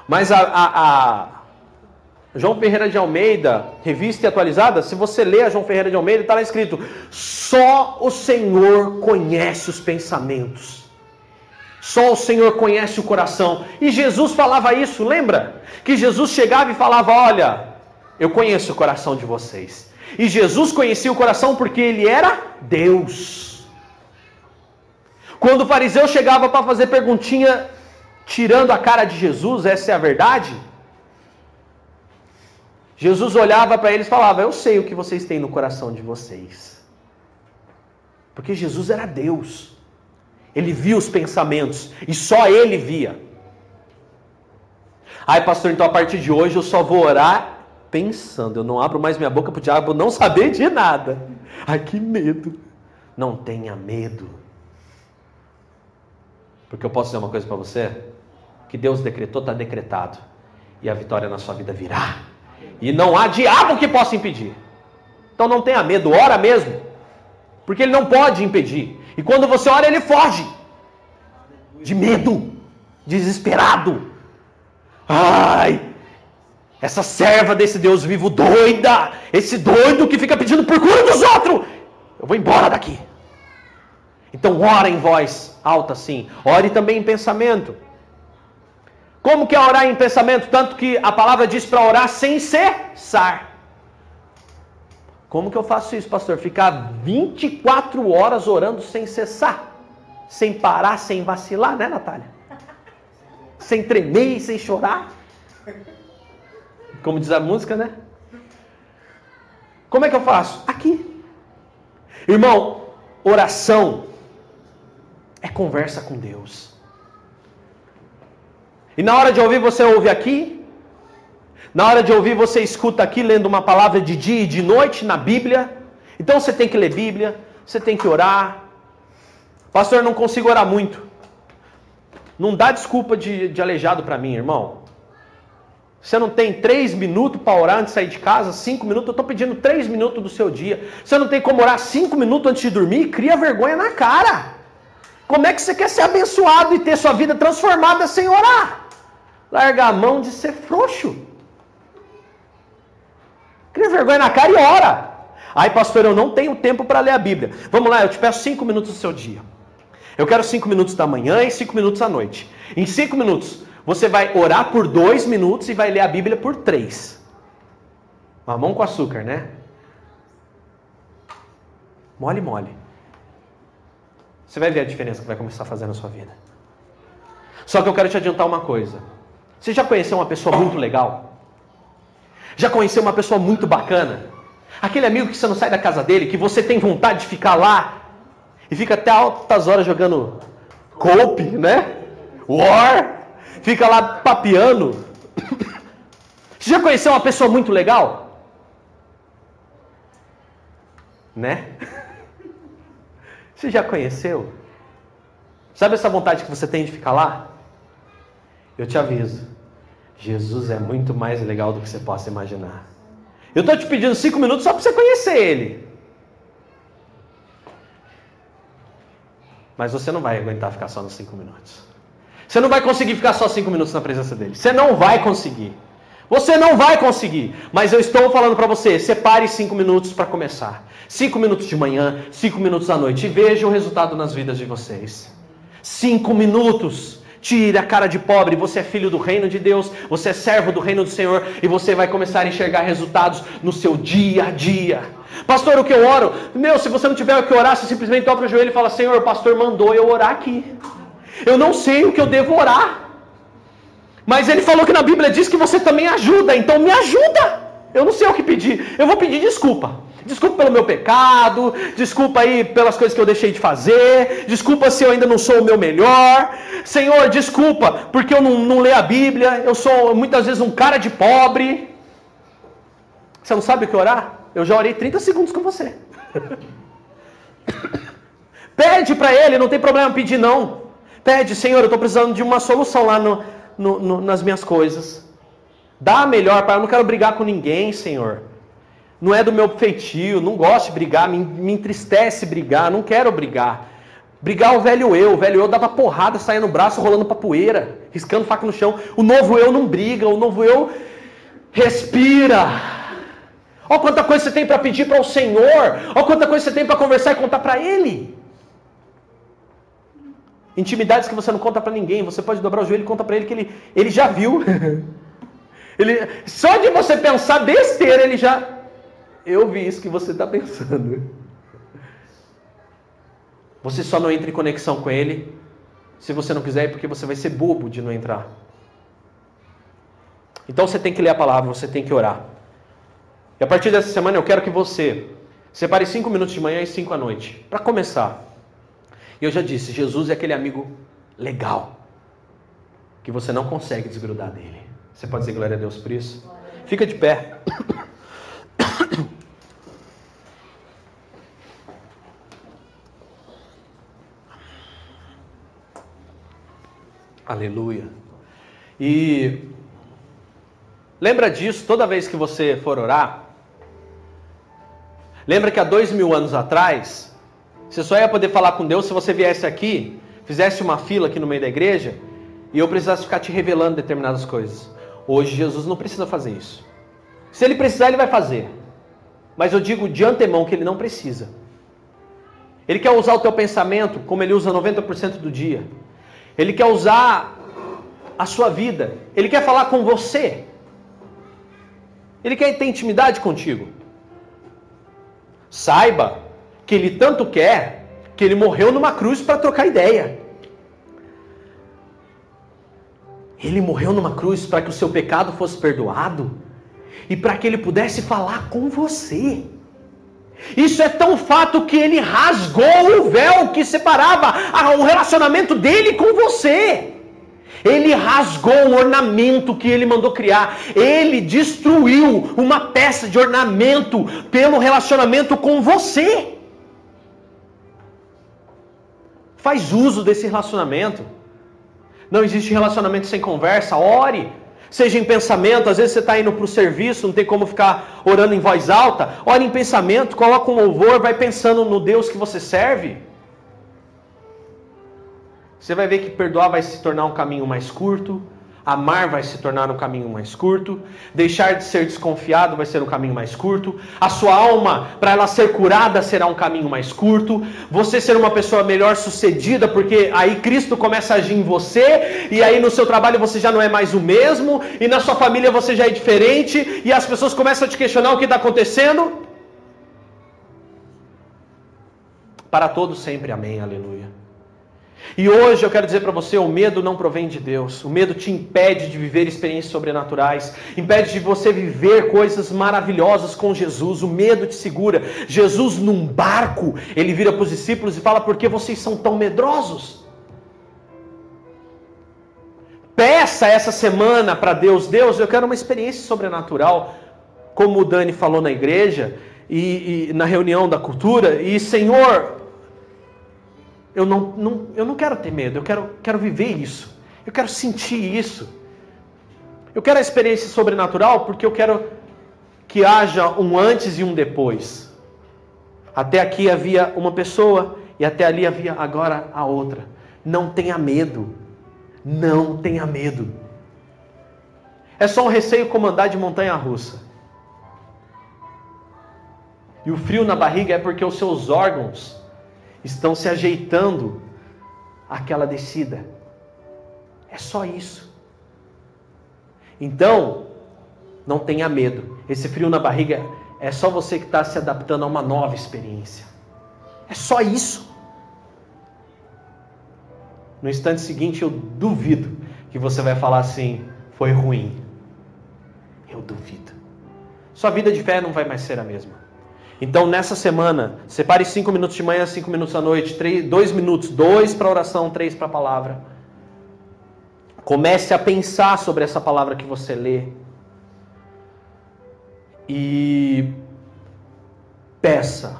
Mas a, a, a João Ferreira de Almeida, revista e atualizada, se você ler a João Ferreira de Almeida, está lá escrito: só o Senhor conhece os pensamentos. Só o Senhor conhece o coração. E Jesus falava isso, lembra? Que Jesus chegava e falava: Olha, eu conheço o coração de vocês. E Jesus conhecia o coração porque ele era Deus. Quando o fariseu chegava para fazer perguntinha, tirando a cara de Jesus, essa é a verdade? Jesus olhava para eles e falava: Eu sei o que vocês têm no coração de vocês. Porque Jesus era Deus. Ele via os pensamentos e só ele via. Ai, pastor, então a partir de hoje eu só vou orar pensando. Eu não abro mais minha boca para o diabo não saber de nada. Ai, que medo. Não tenha medo. Porque eu posso dizer uma coisa para você? Que Deus decretou, está decretado. E a vitória na sua vida virá. E não há diabo que possa impedir. Então não tenha medo, ora mesmo. Porque ele não pode impedir. E quando você ora, ele foge. De medo, desesperado. Ai, essa serva desse Deus vivo doida, esse doido que fica pedindo por cura dos outros. Eu vou embora daqui. Então ora em voz alta assim. Ore também em pensamento. Como que é orar em pensamento? Tanto que a palavra diz para orar sem cessar. Como que eu faço isso, pastor? Ficar 24 horas orando sem cessar, sem parar, sem vacilar, né, Natália? Sem tremer sem chorar. Como diz a música, né? Como é que eu faço? Aqui. Irmão, oração é conversa com Deus. E na hora de ouvir, você ouve aqui. Na hora de ouvir, você escuta aqui lendo uma palavra de dia e de noite na Bíblia. Então você tem que ler Bíblia, você tem que orar. Pastor, não consigo orar muito. Não dá desculpa de, de aleijado para mim, irmão. Você não tem três minutos para orar antes de sair de casa, cinco minutos. Eu estou pedindo três minutos do seu dia. Você não tem como orar cinco minutos antes de dormir? Cria vergonha na cara. Como é que você quer ser abençoado e ter sua vida transformada sem orar? Larga a mão de ser frouxo. Cria vergonha na cara e ora. Aí, pastor, eu não tenho tempo para ler a Bíblia. Vamos lá, eu te peço cinco minutos do seu dia. Eu quero cinco minutos da manhã e cinco minutos à noite. Em cinco minutos, você vai orar por dois minutos e vai ler a Bíblia por três. Mamão com açúcar, né? Mole, mole. Você vai ver a diferença que vai começar a fazer na sua vida. Só que eu quero te adiantar uma coisa. Você já conheceu uma pessoa muito legal? Já conheceu uma pessoa muito bacana? Aquele amigo que você não sai da casa dele, que você tem vontade de ficar lá e fica até altas horas jogando cope, né? War, fica lá papeando. Você já conheceu uma pessoa muito legal? Né? Você já conheceu? Sabe essa vontade que você tem de ficar lá? Eu te aviso. Jesus é muito mais legal do que você possa imaginar. Eu estou te pedindo cinco minutos só para você conhecer Ele. Mas você não vai aguentar ficar só nos cinco minutos. Você não vai conseguir ficar só cinco minutos na presença dele. Você não vai conseguir. Você não vai conseguir. Mas eu estou falando para você: separe cinco minutos para começar. Cinco minutos de manhã, cinco minutos à noite. E veja o resultado nas vidas de vocês. Cinco minutos. Tire a cara de pobre, você é filho do reino de Deus, você é servo do reino do Senhor e você vai começar a enxergar resultados no seu dia a dia. Pastor, o que eu oro? Meu, se você não tiver o que orar, você simplesmente dobra o joelho e fala: Senhor, o pastor mandou eu orar aqui. Eu não sei o que eu devo orar. Mas ele falou que na Bíblia diz que você também ajuda, então me ajuda. Eu não sei o que pedir. Eu vou pedir desculpa. Desculpa pelo meu pecado, desculpa aí pelas coisas que eu deixei de fazer, desculpa se eu ainda não sou o meu melhor. Senhor, desculpa porque eu não, não leio a Bíblia, eu sou muitas vezes um cara de pobre. Você não sabe o que orar? Eu já orei 30 segundos com você. Pede para ele, não tem problema pedir não. Pede, Senhor, eu estou precisando de uma solução lá no, no, no, nas minhas coisas. Dá melhor, Pai, eu não quero brigar com ninguém, Senhor não é do meu feitio, não gosto de brigar, me, me entristece brigar, não quero brigar. Brigar é o velho eu, o velho eu dava porrada, saia no braço, rolando pra poeira, riscando faca no chão. O novo eu não briga, o novo eu respira. Olha quanta coisa você tem para pedir para o Senhor, olha quanta coisa você tem para conversar e contar para Ele. Intimidades que você não conta para ninguém, você pode dobrar o joelho e conta para Ele que Ele, ele já viu. ele, só de você pensar besteira, Ele já eu vi isso que você está pensando. Você só não entra em conexão com Ele se você não quiser, porque você vai ser bobo de não entrar. Então você tem que ler a palavra, você tem que orar. E a partir dessa semana eu quero que você separe cinco minutos de manhã e cinco à noite, para começar. E eu já disse, Jesus é aquele amigo legal, que você não consegue desgrudar dele. Você pode dizer glória a Deus por isso? Fica de pé. Aleluia. E lembra disso toda vez que você for orar. Lembra que há dois mil anos atrás, Você só ia poder falar com Deus se você viesse aqui, fizesse uma fila aqui no meio da igreja e eu precisasse ficar te revelando determinadas coisas. Hoje Jesus não precisa fazer isso. Se ele precisar, ele vai fazer. Mas eu digo de antemão que ele não precisa. Ele quer usar o teu pensamento como ele usa 90% do dia. Ele quer usar a sua vida. Ele quer falar com você. Ele quer ter intimidade contigo. Saiba que ele tanto quer que ele morreu numa cruz para trocar ideia. Ele morreu numa cruz para que o seu pecado fosse perdoado e para que ele pudesse falar com você. Isso é tão fato que ele rasgou o véu que separava o relacionamento dele com você. Ele rasgou o ornamento que ele mandou criar. Ele destruiu uma peça de ornamento pelo relacionamento com você. Faz uso desse relacionamento. Não existe relacionamento sem conversa. Ore. Seja em pensamento, às vezes você está indo para o serviço, não tem como ficar orando em voz alta. Ore em pensamento, coloca um louvor, vai pensando no Deus que você serve. Você vai ver que perdoar vai se tornar um caminho mais curto, amar vai se tornar um caminho mais curto, deixar de ser desconfiado vai ser um caminho mais curto, a sua alma, para ela ser curada, será um caminho mais curto, você ser uma pessoa melhor sucedida, porque aí Cristo começa a agir em você, e aí no seu trabalho você já não é mais o mesmo, e na sua família você já é diferente, e as pessoas começam a te questionar o que está acontecendo. Para todos sempre, amém, aleluia. E hoje eu quero dizer para você: o medo não provém de Deus. O medo te impede de viver experiências sobrenaturais, impede de você viver coisas maravilhosas com Jesus. O medo te segura. Jesus, num barco, ele vira para os discípulos e fala: Por que vocês são tão medrosos? Peça essa semana para Deus: Deus, eu quero uma experiência sobrenatural, como o Dani falou na igreja e, e na reunião da cultura. E Senhor, eu não, não, eu não quero ter medo, eu quero, quero viver isso. Eu quero sentir isso. Eu quero a experiência sobrenatural porque eu quero que haja um antes e um depois. Até aqui havia uma pessoa e até ali havia agora a outra. Não tenha medo. Não tenha medo. É só um receio como andar de montanha russa. E o frio na barriga é porque os seus órgãos estão se ajeitando àquela descida. É só isso. Então, não tenha medo. Esse frio na barriga é só você que está se adaptando a uma nova experiência. É só isso. No instante seguinte, eu duvido que você vai falar assim: foi ruim. Eu duvido. Sua vida de fé não vai mais ser a mesma. Então, nessa semana, separe cinco minutos de manhã, cinco minutos à noite, três, dois minutos, dois para oração, três para a palavra. Comece a pensar sobre essa palavra que você lê. E peça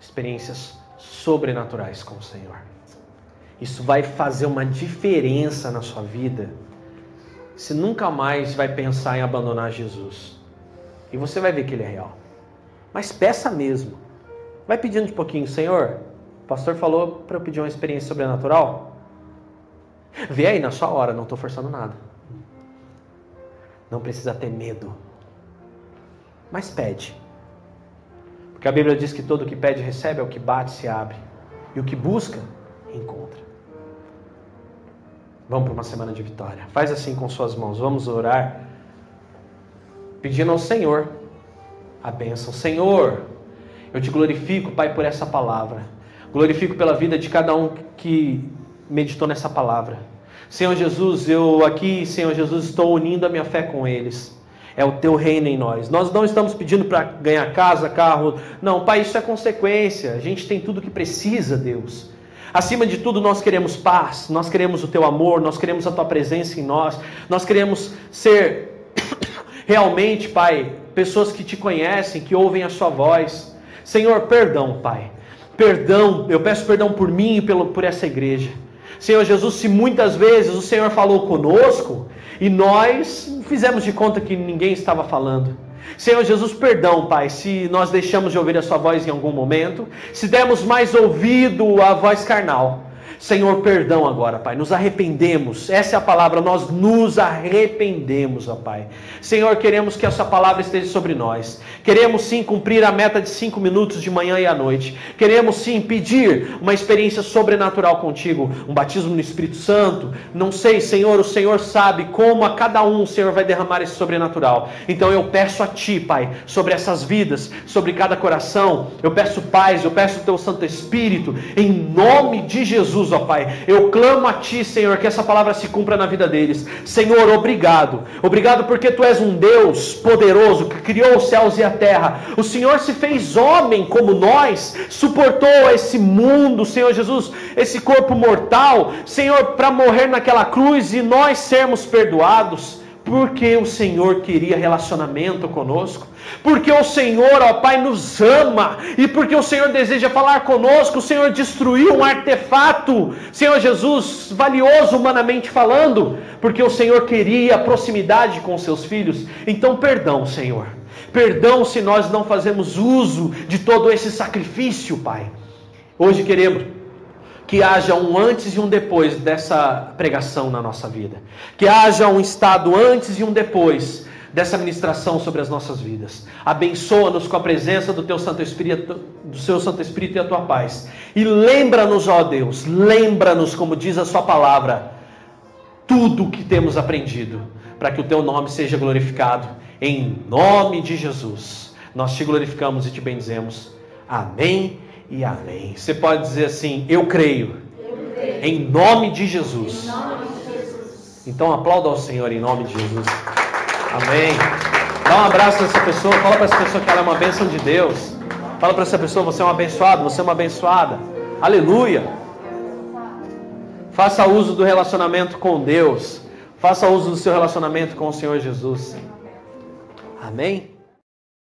experiências sobrenaturais com o Senhor. Isso vai fazer uma diferença na sua vida. Você nunca mais vai pensar em abandonar Jesus. E você vai ver que Ele é real. Mas peça mesmo. Vai pedindo de pouquinho, Senhor. O pastor falou para eu pedir uma experiência sobrenatural. Vê aí na sua hora, não estou forçando nada. Não precisa ter medo. Mas pede. Porque a Bíblia diz que todo o que pede recebe, é o que bate se abre. E o que busca, encontra. Vamos para uma semana de vitória. Faz assim com suas mãos. Vamos orar. Pedindo ao Senhor a bênção. Senhor, eu te glorifico, Pai, por essa palavra. Glorifico pela vida de cada um que meditou nessa palavra. Senhor Jesus, eu aqui, Senhor Jesus, estou unindo a minha fé com eles. É o teu reino em nós. Nós não estamos pedindo para ganhar casa, carro. Não, Pai, isso é consequência. A gente tem tudo que precisa, Deus. Acima de tudo, nós queremos paz, nós queremos o teu amor, nós queremos a tua presença em nós, nós queremos ser realmente, Pai, pessoas que te conhecem, que ouvem a sua voz. Senhor, perdão, Pai. Perdão, eu peço perdão por mim e pelo, por essa igreja. Senhor Jesus, se muitas vezes o Senhor falou conosco e nós fizemos de conta que ninguém estava falando. Senhor Jesus, perdão, Pai, se nós deixamos de ouvir a Sua voz em algum momento, se demos mais ouvido à voz carnal. Senhor, perdão agora, Pai. Nos arrependemos. Essa é a palavra. Nós nos arrependemos, ó Pai. Senhor, queremos que essa palavra esteja sobre nós. Queremos sim cumprir a meta de cinco minutos de manhã e à noite. Queremos sim pedir uma experiência sobrenatural contigo, um batismo no Espírito Santo. Não sei, Senhor, o Senhor sabe como a cada um o Senhor vai derramar esse sobrenatural. Então eu peço a Ti, Pai, sobre essas vidas, sobre cada coração. Eu peço paz, eu peço o Teu Santo Espírito, em nome de Jesus Jesus, ó Pai. Eu clamo a Ti, Senhor, que essa palavra se cumpra na vida deles. Senhor, obrigado. Obrigado porque Tu és um Deus poderoso que criou os céus e a terra. O Senhor se fez homem como nós, suportou esse mundo, Senhor Jesus, esse corpo mortal, Senhor, para morrer naquela cruz e nós sermos perdoados porque o Senhor queria relacionamento conosco, porque o Senhor, ó Pai, nos ama, e porque o Senhor deseja falar conosco, o Senhor destruiu um artefato, Senhor Jesus, valioso humanamente falando, porque o Senhor queria proximidade com seus filhos. Então, perdão, Senhor, perdão se nós não fazemos uso de todo esse sacrifício, Pai. Hoje queremos que haja um antes e um depois dessa pregação na nossa vida. Que haja um estado antes e um depois dessa ministração sobre as nossas vidas. Abençoa-nos com a presença do teu Santo Espírito, do seu Santo Espírito e a tua paz. E lembra-nos, ó Deus, lembra-nos, como diz a sua palavra, tudo o que temos aprendido, para que o teu nome seja glorificado em nome de Jesus. Nós te glorificamos e te bendizemos. Amém e amém. Você pode dizer assim: Eu creio. Eu creio. Em, nome de Jesus. em nome de Jesus. Então aplauda ao Senhor em nome de Jesus. Amém. Dá um abraço nessa pessoa. Fala para essa pessoa que ela é uma bênção de Deus. Fala para essa pessoa: Você é um abençoado. Você é uma abençoada. Aleluia. Faça uso do relacionamento com Deus. Faça uso do seu relacionamento com o Senhor Jesus. Amém.